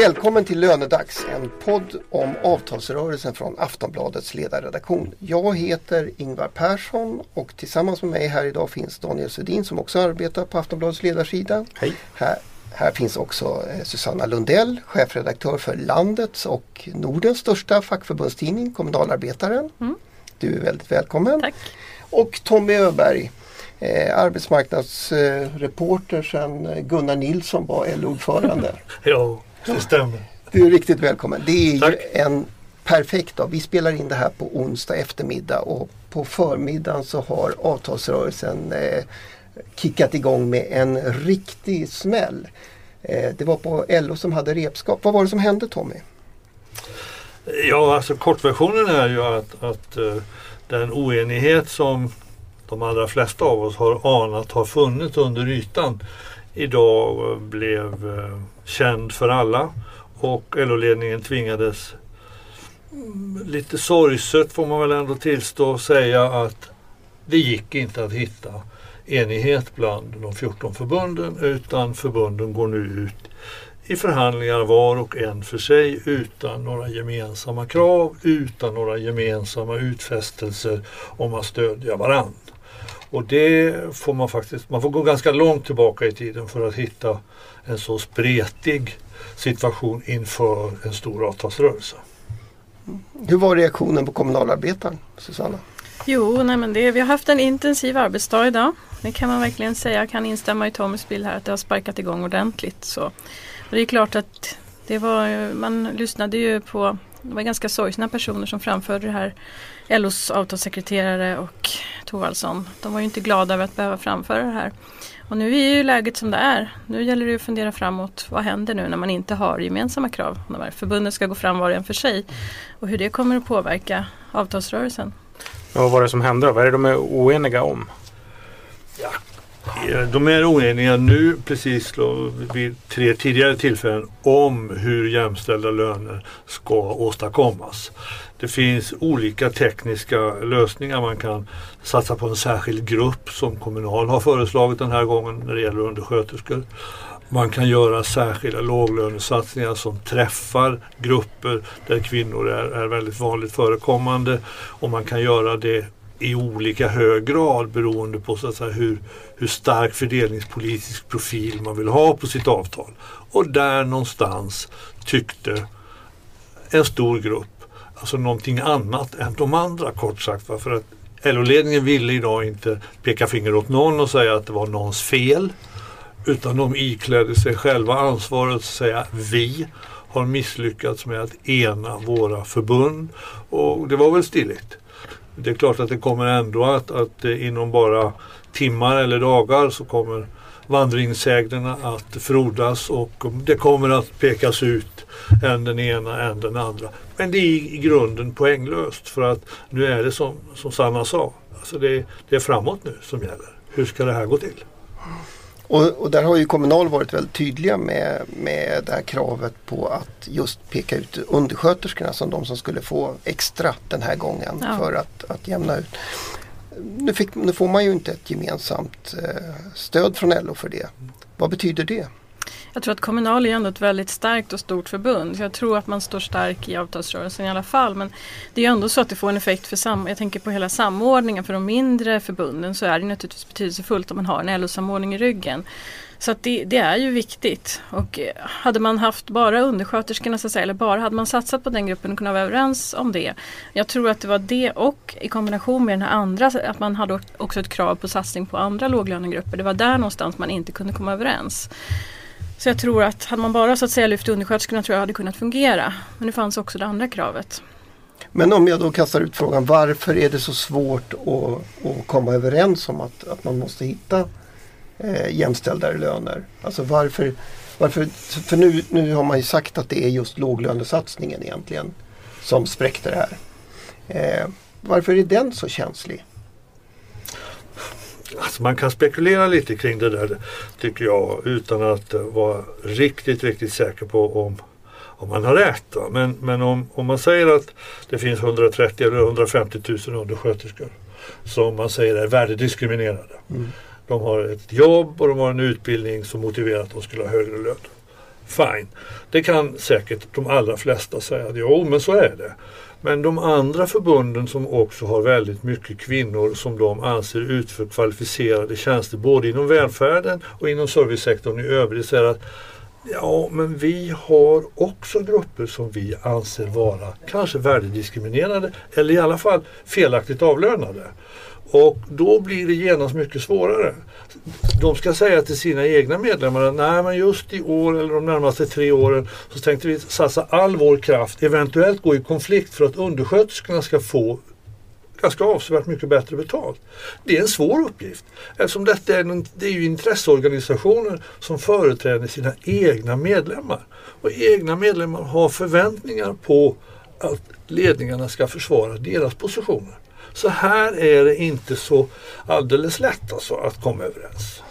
Välkommen till Lönedags, en podd om avtalsrörelsen från Aftonbladets ledarredaktion. Jag heter Ingvar Persson och tillsammans med mig här idag finns Daniel Svedin som också arbetar på Aftonbladets ledarsida. Hej. Här, här finns också eh, Susanna Lundell, chefredaktör för landets och Nordens största fackförbundstidning Kommunalarbetaren. Mm. Du är väldigt välkommen. Tack. Och Tommy Öberg, eh, arbetsmarknadsreporter eh, sedan Gunnar Nilsson var LO-ordförande. Ja, det stämmer. Du är riktigt välkommen. Det är Tack. ju en perfekt dag. Vi spelar in det här på onsdag eftermiddag och på förmiddagen så har avtalsrörelsen eh, kickat igång med en riktig smäll. Eh, det var på LO som hade repskap. Vad var det som hände Tommy? Ja, alltså kortversionen är ju att, att eh, den oenighet som de allra flesta av oss har anat har funnits under ytan idag blev eh, känd för alla och LO-ledningen tvingades mm, lite sorgset får man väl ändå tillstå säga att det gick inte att hitta enighet bland de 14 förbunden utan förbunden går nu ut i förhandlingar var och en för sig utan några gemensamma krav, utan några gemensamma utfästelser om att stödja varann. Och det får man faktiskt, man får gå ganska långt tillbaka i tiden för att hitta en så spretig situation inför en stor avtalsrörelse. Hur var reaktionen på kommunalarbetaren, Susanna? Jo, nej men det, vi har haft en intensiv arbetsdag idag. Det kan man verkligen säga. Jag kan instämma i Tommys bild här att det har sparkat igång ordentligt. Så. Och det är klart att det var, man lyssnade ju på det var ganska sorgsna personer som framförde det här. LOs avtalssekreterare och Thorvaldsson. De var ju inte glada över att behöva framföra det här. Och nu är ju läget som det är. Nu gäller det att fundera framåt. Vad händer nu när man inte har gemensamma krav? När förbunden ska gå fram var och en för sig. Och hur det kommer att påverka avtalsrörelsen. Men vad var det som hände då? Vad är det de är oeniga om? Eh, Eh, de är oeniga nu precis vid tre tidigare tillfällen om hur jämställda löner ska åstadkommas. Det finns olika tekniska lösningar. Man kan satsa på en särskild grupp som Kommunal har föreslagit den här gången när det gäller undersköterskor. Man kan göra särskilda låglönesatsningar som träffar grupper där kvinnor är, är väldigt vanligt förekommande och man kan göra det i olika hög grad beroende på så att säga, hur, hur stark fördelningspolitisk profil man vill ha på sitt avtal. Och där någonstans tyckte en stor grupp alltså någonting annat än de andra kort sagt. va. För att LO-ledningen ville idag inte peka finger åt någon och säga att det var någons fel. Utan de iklädde sig själva ansvaret att säga vi har misslyckats med att ena våra förbund. Och det var väl stiligt. Det är klart att det kommer ändå att, att eh, inom bara timmar eller dagar så kommer vandringssägnerna att frodas och det kommer att pekas ut än den ena än den andra. Men det är i grunden poänglöst för att nu är det som, som Sanna sa, alltså det, det är framåt nu som gäller. Hur ska det här gå till? Och, och där har ju Kommunal varit väldigt tydliga med, med det här kravet på att just peka ut undersköterskorna som de som skulle få extra den här gången Ja. för att, att jämna ut. Nu, fick, nu får man ju inte ett gemensamt eh, stöd från LO för det. Vad betyder det? Jag tror att Kommunal är ändå ett väldigt starkt och stort förbund. Så jag tror att man står stark i avtalsrörelsen i alla fall. Men det är ändå så att det får en effekt för sam jag tänker på hela samordningen för de mindre förbunden så är det naturligtvis betydelsefullt om man har en LO-samordning i ryggen. Så att det, det är ju viktigt. Och eh, hade man haft bara undersköterskorna så att säga, eller bara hade man satsat på den gruppen och kunnat vara överens om det. Jag tror att det var det och i kombination med den här andra, att man hade också ett krav på satsning på andra låglönegrupper. Det var där någonstans man inte kunde komma överens. Så jag tror att hade man bara så att säga lyft undersköterskorna tror jag hade kunnat fungera. Men det fanns också det andra kravet. Men om jag då kastar ut frågan varför är det så svårt att, att komma överens om att, att man måste hitta eh, jämställda löner? Alltså varför, varför för nu, nu har man ju sagt att det är just låglönesatsningen egentligen som spräckte det här. Eh, varför är den så känslig? Alltså man kan spekulera lite kring det där tycker jag utan att eh, vara riktigt, riktigt säker på om, om man har rätt. Va? Men, men om, om man säger att det finns 130 eller 150 000 undersköterskor som man säger är värdediskriminerade. Mm. De har ett jobb och de har en utbildning som motiverar att de skulle ha högre lön. Fine. Det kan säkert de allra flesta säga. Jo, men så är det. Men de andra förbunden som också har väldigt mycket kvinnor som de anser utför kvalificerade tjänster både inom välfärden och inom servicesektorn i övrigt säger att Ja, men vi har också grupper som vi anser vara kanske värdediskriminerade eller i alla fall felaktigt avlönade. Och då blir det genast mycket svårare. De ska säga till sina egna medlemmar att nej men just i år eller de närmaste tre åren så tänkte vi satsa all vår kraft, eventuellt gå i konflikt för att undersköterskorna ska få ganska avsevärt mycket bättre betalt. Det är en svår uppgift eftersom detta är, en, det är ju intresseorganisationer som företräder sina egna medlemmar. Och egna medlemmar har förväntningar på att ledningarna ska försvara deras positioner. Så här är det inte så alldeles lätt alltså att komma överens.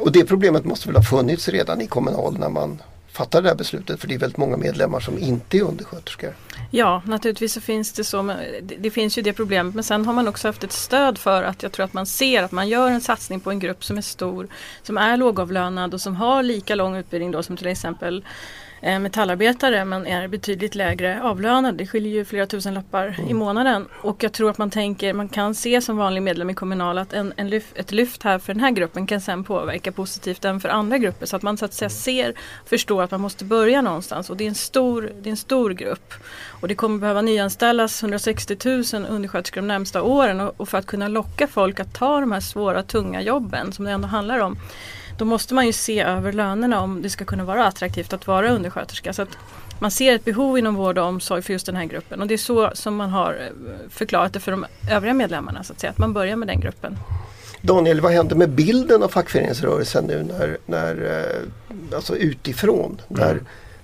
Och det problemet måste väl ha funnits redan i Kommunal när man fattade det här beslutet för det är väldigt många medlemmar som inte är undersköterskor. Ja, naturligtvis så finns det så. Det, det finns ju det problemet men sen har man också haft ett stöd för att jag tror att man ser att man gör en satsning på en grupp som är stor, som är lågavlönad och som har lika lång utbildning då som till exempel metallarbetare men är betydligt lägre avlönad. Det skiljer ju flera tusen lappar mm. i månaden. Och jag tror att man tänker, man kan se som vanlig medlem i Kommunal att en, en lyft, ett lyft här för den här gruppen kan sen påverka positivt även för andra grupper. Så att man så att säga ser och förstår att man måste börja någonstans. Och det är en stor, det är en stor grupp. Och det kommer behöva nyanställas 160 000 undersköterskor de närmsta åren. Och, och för att kunna locka folk att ta de här svåra, tunga jobben som det ändå handlar om då måste man ju se över lönerna om det ska kunna vara attraktivt att vara undersköterska. Så att man ser ett behov inom vård och omsorg för just den här gruppen och det är så som man har eh, förklarat det för de övriga medlemmarna. Så att, säga, att man börjar med den gruppen. Daniel, vad händer med bilden av fackföreningsrörelsen nu när, när eh, alltså utifrån? Mm.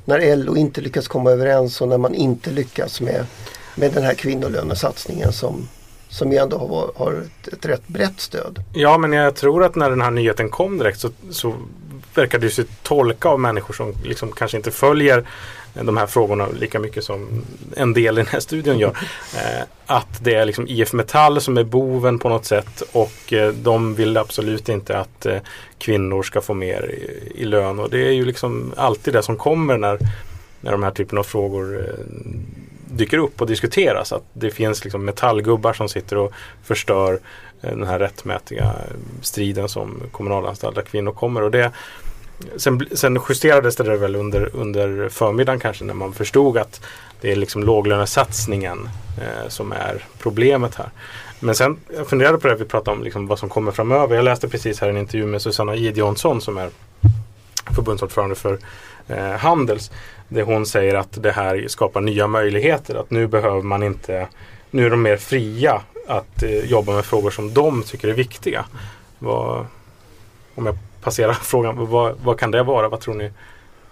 När, när LO inte lyckas komma överens och när man inte lyckas med, med den här kvinnolönesatsningen som, som ju ändå har, har ett, ett rätt brett stöd. Ja, men jag tror att när den här nyheten kom direkt så, så verkar det sig tolka av människor som liksom kanske inte följer de här frågorna lika mycket som en del i den här studien gör. Eh, att det är liksom IF Metall som är boven på något sätt och eh, de vill absolut inte att eh, kvinnor ska få mer i, i, lön. Och det är ju liksom alltid det som kommer när, när de här typen av frågor eh, dyker upp och diskuteras. Att det finns liksom metallgubbar som sitter och förstör eh, den här rättmätiga eh, striden som kommunalanställda kvinnor kommer. Och det, sen, sen justerades det där väl under, under förmiddagen kanske när man förstod att det är liksom låglönesatsningen eh, som är problemet här. Men sen jag funderade på det vi pratade om liksom vad som kommer framöver. Jag läste precis här en intervju med Susanna Gideonsson som är förbundsordförande för eh, Handels det hon säger att det här skapar nya möjligheter. Att nu behöver man inte, nu är de mer fria att eh, jobba med frågor som de tycker är viktiga. Vad, om jag passerar frågan, vad, vad kan det vara? Vad tror ni?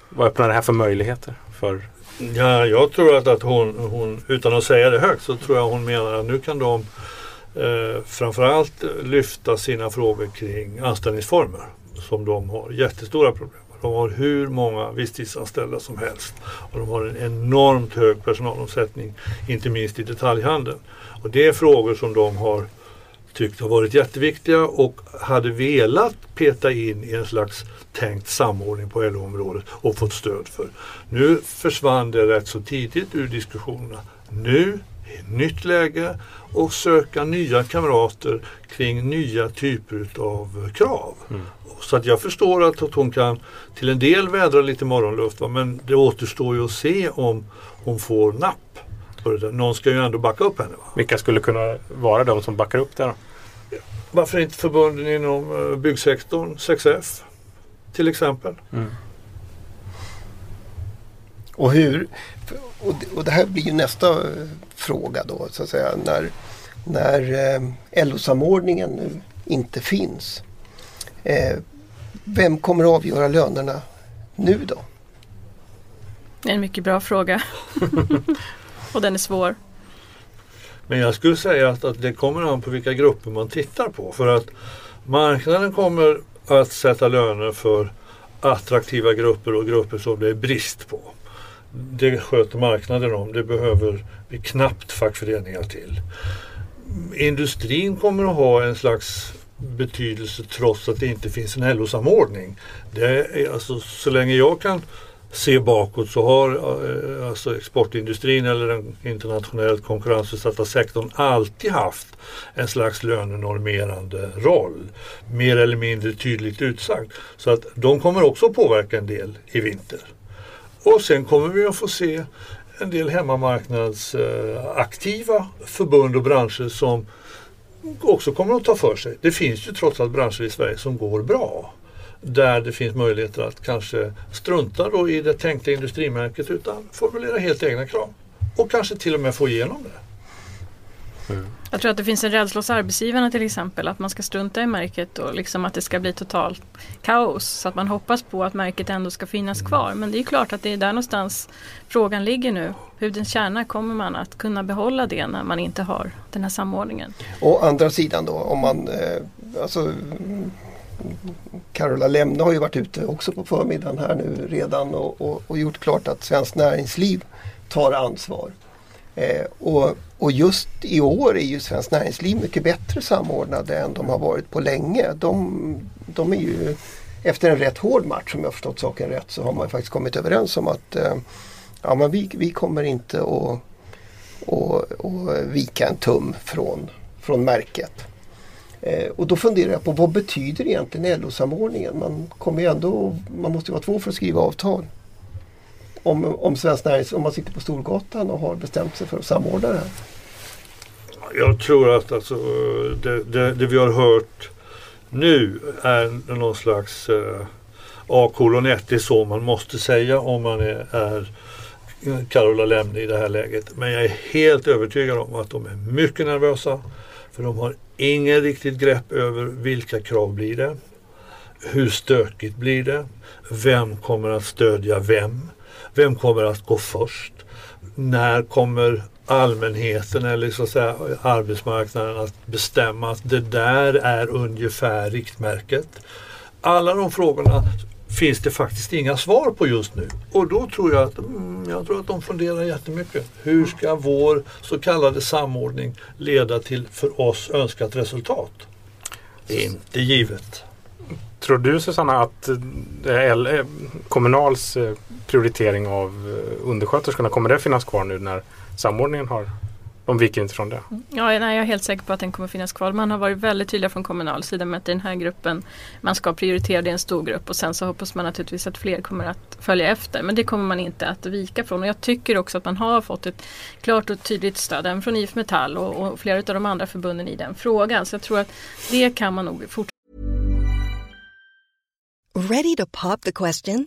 Vad öppnar det här för möjligheter? För Ja, jag tror att, att hon, hon, utan att säga det högt, så tror jag hon menar att nu kan de eh, framförallt lyfta sina frågor kring anställningsformer som de har jättestora problem de har hur många visstidsanställda som helst. Och de har en enormt hög personalomsättning, inte minst i detaljhandeln. Och det är frågor som de har tyckt har varit jätteviktiga och hade velat peta in i en slags tänkt samordning på LO-området och fått stöd för. Nu försvann det rätt så tidigt ur diskussionerna. Nu nytt läge och söka nya kamrater kring nya typer av krav. Mm. Så att jag förstår att hon kan till en del vädra lite morgonluft va? men det återstår ju att se om hon får napp. Någon ska ju ändå backa upp henne. Va? Vilka skulle kunna vara de som backar upp det då? Varför inte förbunden inom eh, byggsektorn, 6F till exempel. Mm. Och hur, och det här blir nästa eh, fråga då så att säga när, när eh, LO-samordningen nu inte finns. Eh, vem kommer att avgöra lönerna nu då? Det är en mycket bra fråga. och den är svår. Men jag skulle säga att, att det kommer an på vilka grupper man tittar på. För att marknaden kommer att sätta löner för attraktiva grupper och grupper som det är brist på. Det sköter marknaden om. Det behöver vi knappt fackföreningar till. Industrin kommer att ha en slags betydelse trots att det inte finns en LO-samordning. Alltså, så länge jag kan se bakåt så har eh, alltså exportindustrin eller den internationellt konkurrensutsatta sektorn alltid haft en slags lönenormerande roll. Mer eller mindre tydligt utsagd. Så att de kommer också påverka en del i vinter. Och sen kommer vi att få se en del hemmamarknadsaktiva förbund och branscher som också kommer att ta för sig. Det finns ju trots allt branscher i Sverige som går bra där det finns möjligheter att kanske strunta då i det tänkta industrimärket utan formulera helt egna krav. Och kanske till och med få igenom det. Mm. Jag tror att det finns en rädsla hos arbetsgivarna till exempel att man ska strunta i märket och liksom att det ska bli totalt kaos. Så att man hoppas på att märket ändå ska finnas kvar. Men det är klart att det är där någonstans frågan ligger nu. Hudens kärna, kommer man att kunna behålla det när man inte har den här samordningen? Å andra sidan då om man eh, alltså, Carola Lemne har ju varit ute också på förmiddagen här nu redan och, och, och gjort klart att Svenskt Näringsliv tar ansvar. Eh, och, och, just i år är ju Svenskt Näringsliv mycket bättre samordnade än de har varit på länge. De, de är ju efter en rätt hård match, om jag förstått saken rätt, så har man faktiskt kommit överens om att eh, ja, men vi, vi kommer inte att och, och vika en tum från, från märket. Eh, och då funderar jag på vad betyder egentligen LO-samordningen? Man, kommer ändå, man måste vara två för att skriva avtal. Om, om Svenskt Näringsliv, om man sitter på Storgatan och har bestämt sig för att samordna det här. Jag tror att alltså, det, det, det vi har hört nu är någon slags eh, A kolon 1. Det är så man måste säga om man är, är Carola Lemne i det här läget. Men jag är helt övertygad om att de är mycket nervösa. För de har ingen riktigt grepp över vilka krav blir det? Hur stökigt blir det? Vem kommer att stödja vem? Vem kommer att gå först? När kommer allmänheten eller så att säga arbetsmarknaden att bestämma att det där är ungefär riktmärket? Alla de frågorna finns det faktiskt inga svar på just nu. Och då tror jag att, mm, jag tror att de funderar jättemycket. Hur ska vår så kallade samordning leda till för oss önskat resultat? Det är inte givet. Tror du Susanna att eh, eh, Kommunals eh, prioritering av undersköterskorna, kommer det finnas kvar nu när samordningen har de viker inte från det. Ja, nej, jag är helt säker på att den kommer finnas kvar. Man har varit väldigt tydliga från kommunal sida med att i den här gruppen man ska prioritera, det är en stor grupp och sen så hoppas man naturligtvis att fler kommer att följa efter. Men det kommer man inte att vika från och jag tycker också att man har fått ett klart och tydligt stöd även från IF Metall och, och flera av de andra förbunden i den frågan. Så jag tror att det kan man nog fortsätta. Ready to pop the question?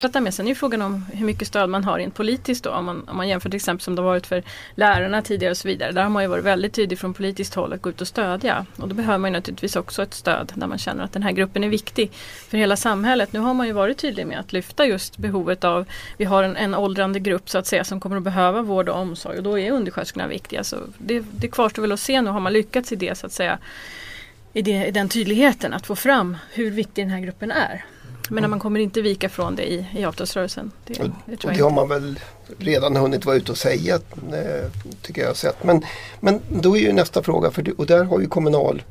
Prata med. Sen är ju frågan om hur mycket stöd man har rent politiskt då. Om man, om man jämför till exempel som det har varit för lärarna tidigare och så vidare. Där har man ju varit väldigt tydlig från politiskt håll att gå ut och stödja. Och då behöver man ju naturligtvis också ett stöd där man känner att den här gruppen är viktig för hela samhället. Nu har man ju varit tydlig med att lyfta just behovet av, vi har en, en åldrande grupp så att säga som kommer att behöva vård och omsorg och då är undersköterskorna viktiga. Så det, det kvarstår väl att se nu, har man lyckats i det så att säga i, det, i den tydligheten att få fram hur viktig den här gruppen är. Men man kommer inte vika från det i, i avtalsrörelsen. Det, det, och det har man väl redan hunnit vara ute och säga, eh, tycker jag sett. Men, men då är ju nästa fråga, för, och där har ju Kommunal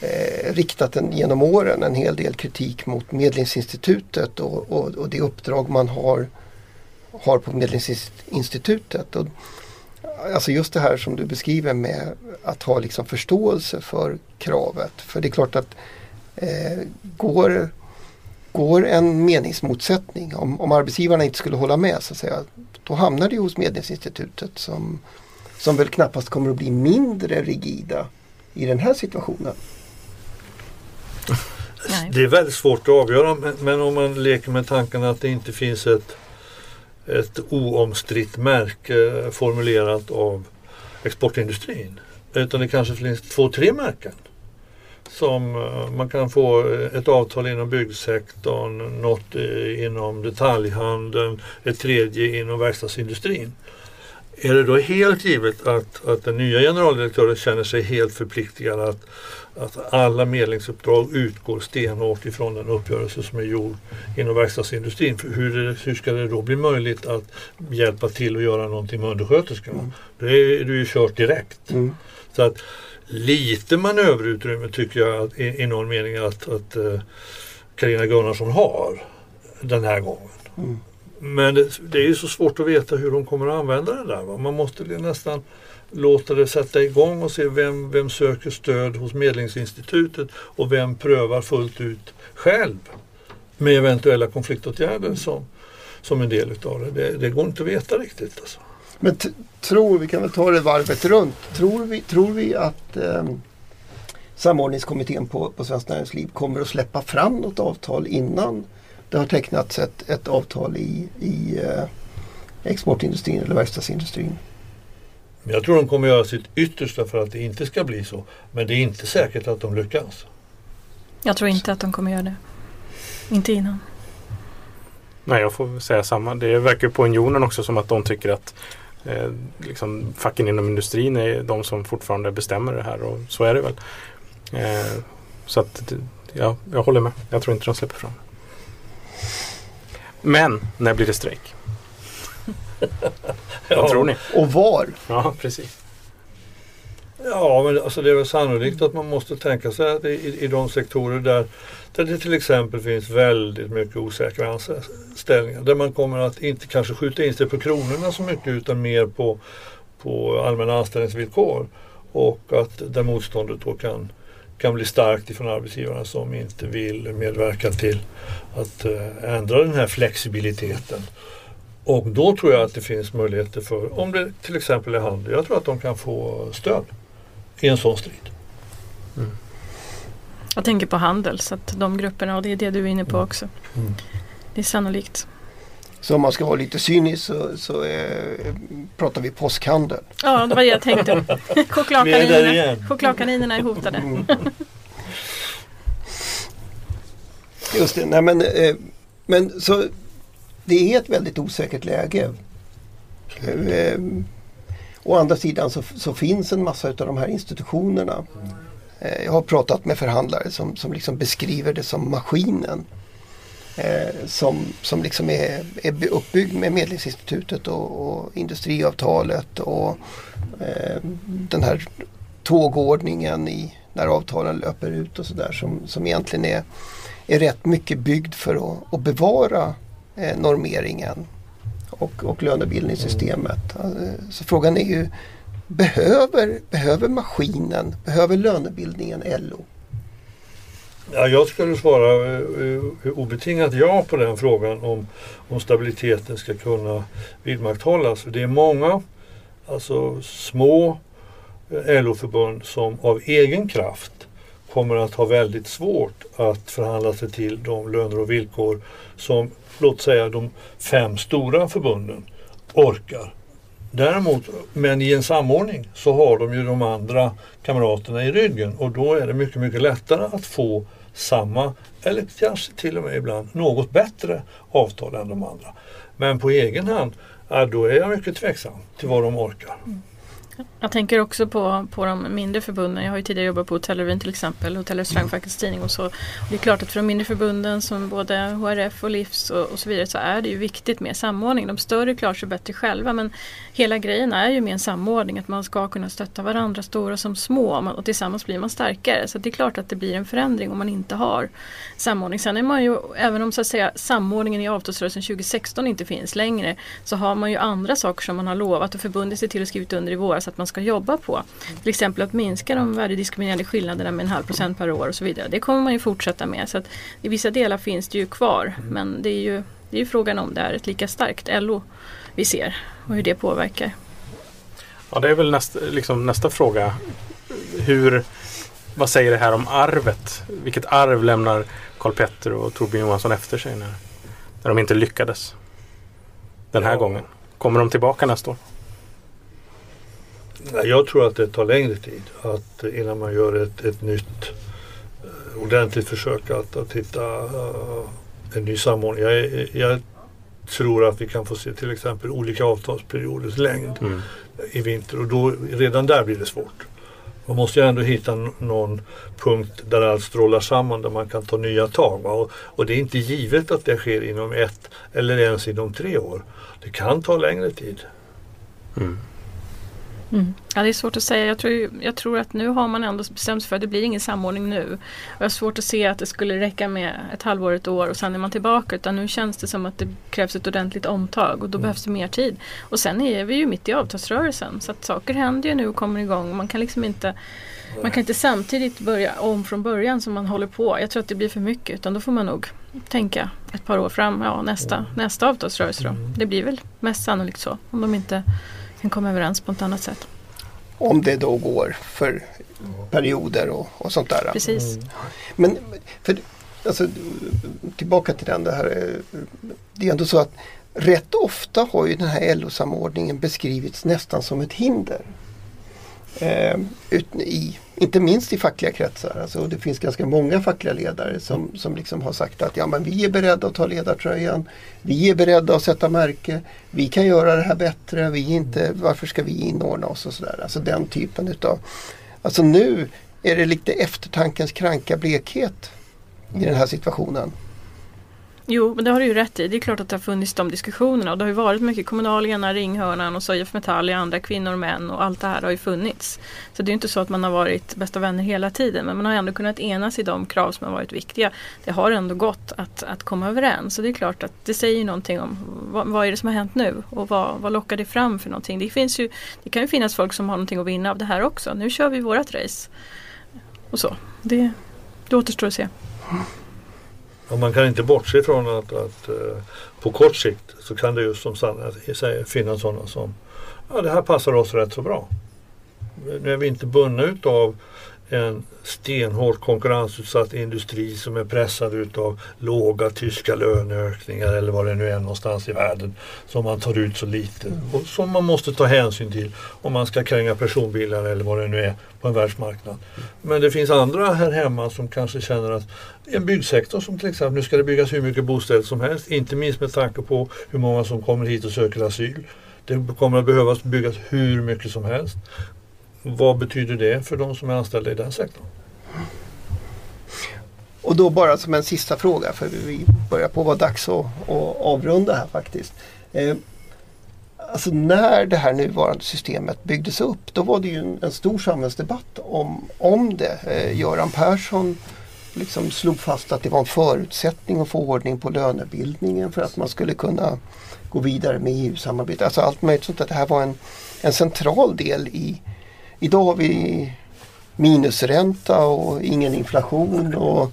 eh, riktat en, genom åren en hel del kritik mot Medlingsinstitutet och, och, och det uppdrag man har, har på Medlingsinstitutet. Och, alltså just det här som du beskriver med att ha liksom förståelse för kravet. För det är klart att eh, går går en meningsmotsättning, om, om arbetsgivarna inte skulle hålla med, så att säga, då hamnar det hos Medlingsinstitutet som, som väl knappast kommer att bli mindre rigida i den här situationen. Det är väldigt svårt att avgöra men, men om man leker med tanken att det inte finns ett, ett oomstritt märke formulerat av exportindustrin. Utan det kanske finns två, tre märken som eh, man kan få ett avtal inom byggsektorn, något eh, inom detaljhandeln, ett tredje inom verkstadsindustrin. Är det då helt givet att, att den nya generaldirektören känner sig helt förpliktigad att, att alla medlingsuppdrag utgår stenhårt ifrån den uppgörelse som är gjord inom verkstadsindustrin? För hur, hur ska det då bli möjligt att hjälpa till att göra någonting med undersköterskorna? Mm. Då är ju kört direkt. Mm. Så att lite manöverutrymme tycker jag att, i, i någon mening att, att Karina uh, Gunnarsson har den här gången. Mm. Men det, det, är ju så svårt att veta hur de kommer att använda det där. Va? Man måste nästan låta det sätta igång och se vem, vem söker stöd hos Medlingsinstitutet och vem prövar fullt ut själv med eventuella konfliktåtgärder som, som en del utav det. det. Det, går inte att veta riktigt. Alltså. Men tror, vi kan väl ta det varvet runt, tror vi, tror vi att eh, samordningskommittén på, på Svenskt Näringsliv kommer att släppa fram något avtal innan det har tecknats ett, ett avtal i, i eh, exportindustrin eller verkstadsindustrin. Jag tror de kommer göra sitt yttersta för att det inte ska bli så. Men det är inte säkert att de lyckas. Jag tror inte att de kommer göra det. Inte innan. Nej, jag får säga samma. Det verkar på Unionen också som att de tycker att eh, liksom, facken inom industrin är de som fortfarande bestämmer det här och så är det väl. Eh, så att ja, jag håller med. Jag tror inte de släpper fram. Men när blir det strejk? ja. Vad tror ni? Och var? Ja, precis. Ja, men alltså det är väl sannolikt att man måste tänka sig att i, i de sektorer där, där det till exempel finns väldigt mycket osäkra anställningar. Där man kommer att inte kanske skjuta in sig på kronorna så mycket utan mer på, på allmänna anställningsvillkor. Och att där motståndet då kan kan bli starkt ifrån arbetsgivarna som inte vill medverka till att eh, ändra den här flexibiliteten. Och då tror jag att det finns möjligheter för, om det till exempel är handel, jag tror att de kan få stöd i en sån strid. Mm. Jag tänker på handel, så att de grupperna, och det är det du är inne på mm. också. Mm. Det är sannolikt. Så om man ska vara lite cynisk så, så eh, pratar vi påskhandel. Ja, det var det jag tänkte. Chokladkaninerna, chokladkaninerna är hotade. Mm. Just det, nej men, eh, men så det är ett väldigt osäkert läge. Eh, å andra sidan så, så, finns en massa av de här institutionerna. Eh, jag har pratat med förhandlare som, som liksom beskriver det som maskinen eh, som, som liksom är, är uppbyggd med Medlingsinstitutet och, och industriavtalet och eh, den här tågordningen i, när avtalen löper ut och sådär som, som egentligen är, är rätt mycket byggd för att, att bevara eh, normeringen och, och lönebildningssystemet. Eh, så frågan är ju Behöver, behöver maskinen, behöver lönebildningen LO? Ja, jag skulle svara eh, eh, obetingat ja på den frågan om, om stabiliteten ska kunna vidmakthållas. Det är många alltså små LO-förbund som av egen kraft kommer att ha väldigt svårt att förhandla sig till de löner och villkor som låt säga de fem stora förbunden orkar. Däremot, men i en samordning så har de ju de andra kamraterna i ryggen och då är det mycket, mycket lättare att få samma eller kanske till och med ibland något bättre avtal än de andra. Men på egen hand, ja, då är jag mycket tveksam till vad de orkar. Mm. Jag tänker också på, på de mindre förbunden. Jag har ju tidigare jobbat på Hotellrevyn till exempel, Hotell och restaurangfackets tidning och så. Och det är klart att för de mindre förbunden som både HRF och Livs och, och, så vidare så är det ju viktigt med samordning. De större klarar sig bättre själva men hela grejen är ju med en samordning att man ska kunna stötta varandra, stora som små och tillsammans blir man starkare. Så det är klart att det blir en förändring om man inte har samordning. Sen är man ju, även om så att säga samordningen i avtalsrörelsen 2016 inte finns längre, så har man ju andra saker som man har lovat och förbundit sig till och skrivit under i våras att man ska jobba på. Till exempel att minska de värdediskriminerande skillnaderna med en halv procent per år och så vidare. Det kommer man ju fortsätta med. Så att I vissa delar finns det ju kvar men det är ju, det är ju frågan om det är ett lika starkt LO vi ser och hur det påverkar. Ja det är väl nästa, liksom nästa fråga. Hur, vad säger det här om arvet? Vilket arv lämnar Karl Petter och Torbjörn Johansson efter sig när, när de inte lyckades den här ja. gången? Kommer de tillbaka nästa år? Jag tror att det tar längre tid att, innan man gör ett, ett nytt ordentligt försök att, att hitta uh, en ny samordning. Jag, jag, tror att vi kan få se till exempel olika avtalsperioders längd mm. i vinter och då, redan där blir det svårt. Man måste ju ändå hitta någon punkt där allt strålar samman där man kan ta nya tag. Och, och, det är inte givet att det sker inom ett eller ens inom tre år. Det kan ta längre tid. Mm. Mm. Ja, det är svårt att säga. Jag tror, jag tror att nu har man ändå bestämt sig för att det blir ingen samordning nu. Och jag har svårt att se att det skulle räcka med ett halvår, ett år och sen är man tillbaka. Utan nu känns det som att det krävs ett ordentligt omtag och då mm. behövs det mer tid. Och sen är vi ju mitt i avtalsrörelsen så att saker händer ju nu och kommer igång. Man kan liksom inte man kan inte samtidigt börja om från början som man håller på. Jag tror att det blir för mycket utan då får man nog tänka ett par år fram. Ja, nästa, nästa avtalsrörelse då. Mm. Det blir väl mest sannolikt så. Om de inte kan komma överens på ett annat sätt. Om det då går för perioder och, och sånt där. Precis. Mm. Men för, alltså, tillbaka till den det här. Det är ändå så att rätt ofta har ju den här LO-samordningen beskrivits nästan som ett hinder. Eh, i, inte minst i fackliga kretsar. Alltså, det finns ganska många fackliga ledare som, som liksom har sagt att ja, men vi är beredda att ta ledartröjan. Vi är beredda att sätta märke. Vi kan göra det här bättre. Vi inte, varför ska vi inordna oss och sådär. Alltså den typen utav. Alltså nu är det lite eftertankens kranka blekhet i den här situationen. Jo, men det har du ju rätt i. Det är klart att det har funnits de diskussionerna och det har ju varit mycket kommunalierna, Ringhörnan och så IF Metall, andra kvinnor och män och allt det här har ju funnits. Så det är inte så att man har varit bästa vänner hela tiden men man har ändå kunnat enas i de krav som har varit viktiga. Det har ändå gått att, att komma överens så det är klart att det säger någonting om vad, vad är det som har hänt nu och vad, vad lockar det fram för någonting. Det, finns ju, det kan ju finnas folk som har någonting att vinna av det här också. Nu kör vi vårat race. Och så. Det, det återstår att se. Mm. Och man kan inte bortse ifrån att, att eh, på kort sikt så kan det just som Sanna säger finnas sådana som ja det här passar oss rätt så bra. Nu är vi inte bundna utav en stenhårt konkurrensutsatt industri som är pressad utav låga tyska löneökningar eller vad det nu är någonstans i världen som man tar ut så lite och som man måste ta hänsyn till om man ska kränga personbilar eller vad det nu är på en världsmarknad. Men det finns andra här hemma som kanske känner att en byggsektor som till exempel, nu ska det byggas hur mycket bostäder som helst, inte minst med tanke på hur många som kommer hit och söker asyl. Det kommer att behövas byggas hur mycket som helst. Vad betyder det för de som är anställda i den sektorn? Och då bara som en sista fråga för vi börjar på vara dags att, att avrunda här faktiskt. Eh, alltså när det här nuvarande systemet byggdes upp då var det ju en, en stor samhällsdebatt om, om det. Eh, Göran Persson liksom slog fast att det var en förutsättning att få ordning på lönebildningen för att man skulle kunna gå vidare med EU-samarbetet. Alltså allt möjligt sånt. Att det här var en, en central del i Idag har vi minusränta och ingen inflation och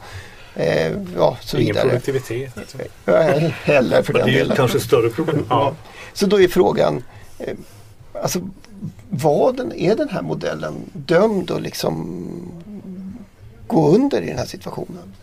eh, ja, så ingen vidare. Produktivitet. heller för den delen. Det är kanske större problem. Ja. Så då är frågan, eh, alltså vad den, är den här modellen dömd att liksom gå under i den här situationen?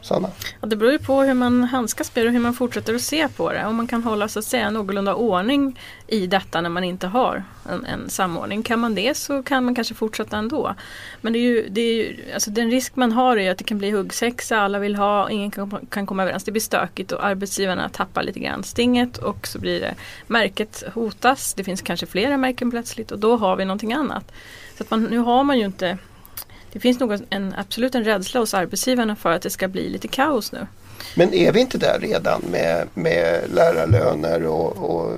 Sanna? Ja, det beror ju på hur man handskas med det och hur man fortsätter att se på det. Om man kan hålla så att säga någorlunda ordning i detta när man inte har en, en samordning. Kan man det så kan man kanske fortsätta ändå. Men det är ju, det är ju, alltså den risk man har är att det kan bli huggsexa, alla vill ha, ingen kan, kan komma överens. Det blir stökigt och arbetsgivarna tappar lite grann stinget och så blir det märket hotas. Det finns kanske flera märken plötsligt och då har vi någonting annat. Så att man, nu har man ju inte det finns nog en, absolut en rädsla hos arbetsgivarna för att det ska bli lite kaos nu. Men är vi inte där redan med, med lärarlöner och, och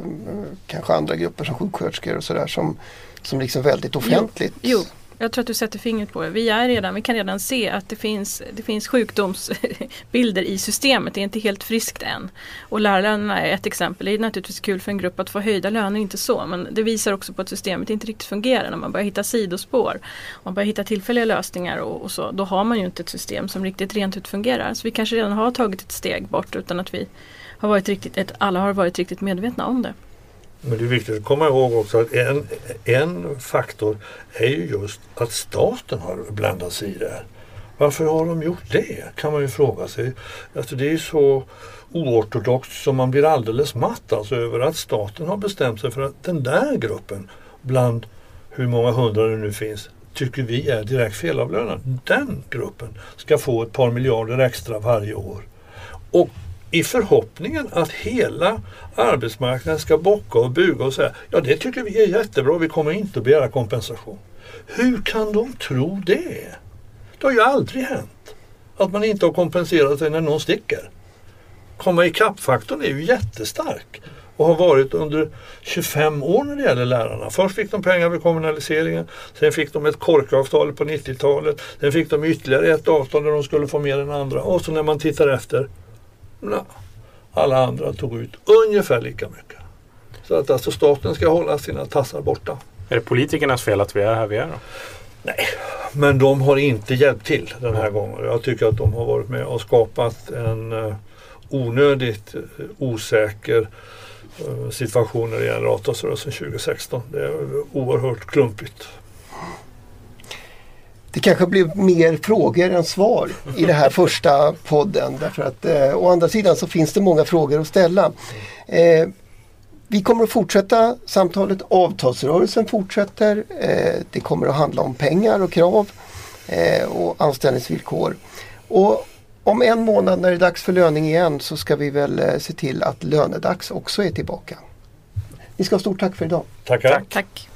kanske andra grupper som sjuksköterskor och sådär som, som liksom väldigt offentligt? Jo, jo, jag tror att du sätter fingret på det. Vi, är redan, vi kan redan se att det finns, det finns sjukdomsbilder i systemet. Det är inte helt friskt än. Och lärarlönerna är ett exempel. Det är naturligtvis kul för en grupp att få höjda löner, inte så. Men det visar också på att systemet inte riktigt fungerar när man börjar hitta sidospår. Man börjar hitta tillfälliga lösningar och, och så. Då har man ju inte ett system som riktigt rent ut fungerar. Så vi kanske redan har tagit ett steg bort utan att vi har varit riktigt, ett, alla har varit riktigt medvetna om det. Men det är viktigt att komma ihåg också att en, en faktor är ju just att staten har blandat sig i det här. Varför har de gjort det? Kan man ju fråga sig. Alltså det är så oortodoxt som man blir alldeles matt alltså över att staten har bestämt sig för att den där gruppen bland hur många hundra det nu finns tycker vi är direkt felavlönad. Den gruppen ska få ett par miljarder extra varje år. Och i förhoppningen att hela arbetsmarknaden ska bocka och buga och säga ja det tycker vi är jättebra, vi kommer inte att begära kompensation. Hur kan de tro det? Det har ju aldrig hänt att man inte har kompenserat sig när någon sticker. Komma ikapp-faktorn är ju jättestark och har varit under 25 år när det gäller lärarna. Först fick de pengar vid kommunaliseringen, sen fick de ett korkavtal på 90-talet, sen fick de ytterligare ett avtal där de skulle få mer än andra och så när man tittar efter, alla andra tog ut ungefär lika mycket. Så att alltså staten ska hålla sina tassar borta. Är det politikernas fel att vi är här vi är då? Nej, men de har inte hjälpt till den här gången. Jag tycker att de har varit med och skapat en uh, onödigt uh, osäker uh, situation när det gäller avtalsrörelsen 2016. Det är oerhört klumpigt. Det kanske blev mer frågor än svar i den här första podden. Därför att eh, å andra sidan så finns det många frågor att ställa. Eh, vi kommer att fortsätta samtalet. Avtalsrörelsen fortsätter. Eh, det kommer att handla om pengar och krav eh, och anställningsvillkor. Och om en månad när det är dags för löning igen så ska vi väl eh, se till att lönedags också är tillbaka. Ni ska ha stort tack för idag. Tackar. Tack.